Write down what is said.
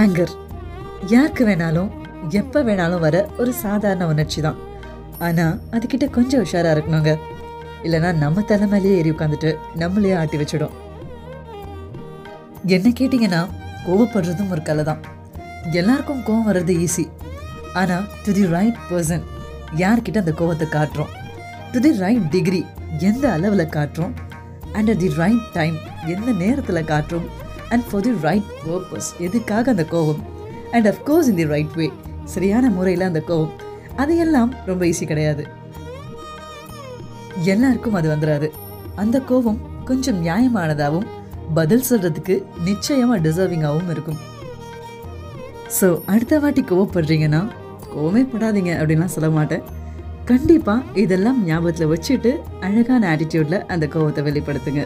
Anchor யாருக்கு வேணாலும் எப்போ வேணாலும் வர ஒரு சாதாரண உணர்ச்சி தான். ஆனால் அதுக்கிட்ட கொஞ்சம் உஷாராக இருக்கணுங்க. இல்லைன்னா நம்ம தலைமையிலேயே ஏறி உட்காந்துட்டு நம்மளையே ஆட்டி வச்சிடும். என்ன கேட்டிங்கன்னா கோவப்படுறதும் ஒரு கலை தான். எல்லாருக்கும் கோவம் வர்றது ஈஸி ஆனால் டு தி ரைட் பர்சன் யார்கிட்ட அந்த கோவத்தை காட்டுறோம்? டு தி ரைட் டிகிரி எந்த அளவில் காட்டுறோம்? And at the right time எந்த நேரத்தில் காட்டுறோம்? And for the right purpose எதுக்காக அந்த கோவம் and of course in the right way சரியான முறையில் அந்த கோவம் அதையெல்லாம் ரொம்ப ஈஸி கிடையாது. எல்லாருக்கும் அது வந்துடாது அந்த கோபம் கொஞ்சம் நியாயமானதாகவும் பதில் சொல்றதுக்கு நிச்சயமாக டிசர்விங்காகவும் இருக்கும். ஸோ அடுத்த வாட்டி கோவப்படுறீங்கன்னா கோவமே படாதீங்க அப்படின்லாம் சொல்ல மாட்டேன். கண்டிப்பாக இதெல்லாம் ஞாபகத்தில் வச்சுட்டு அழகான ஆட்டிடியூடில் அந்த கோவத்தை வெளிப்படுத்துங்க.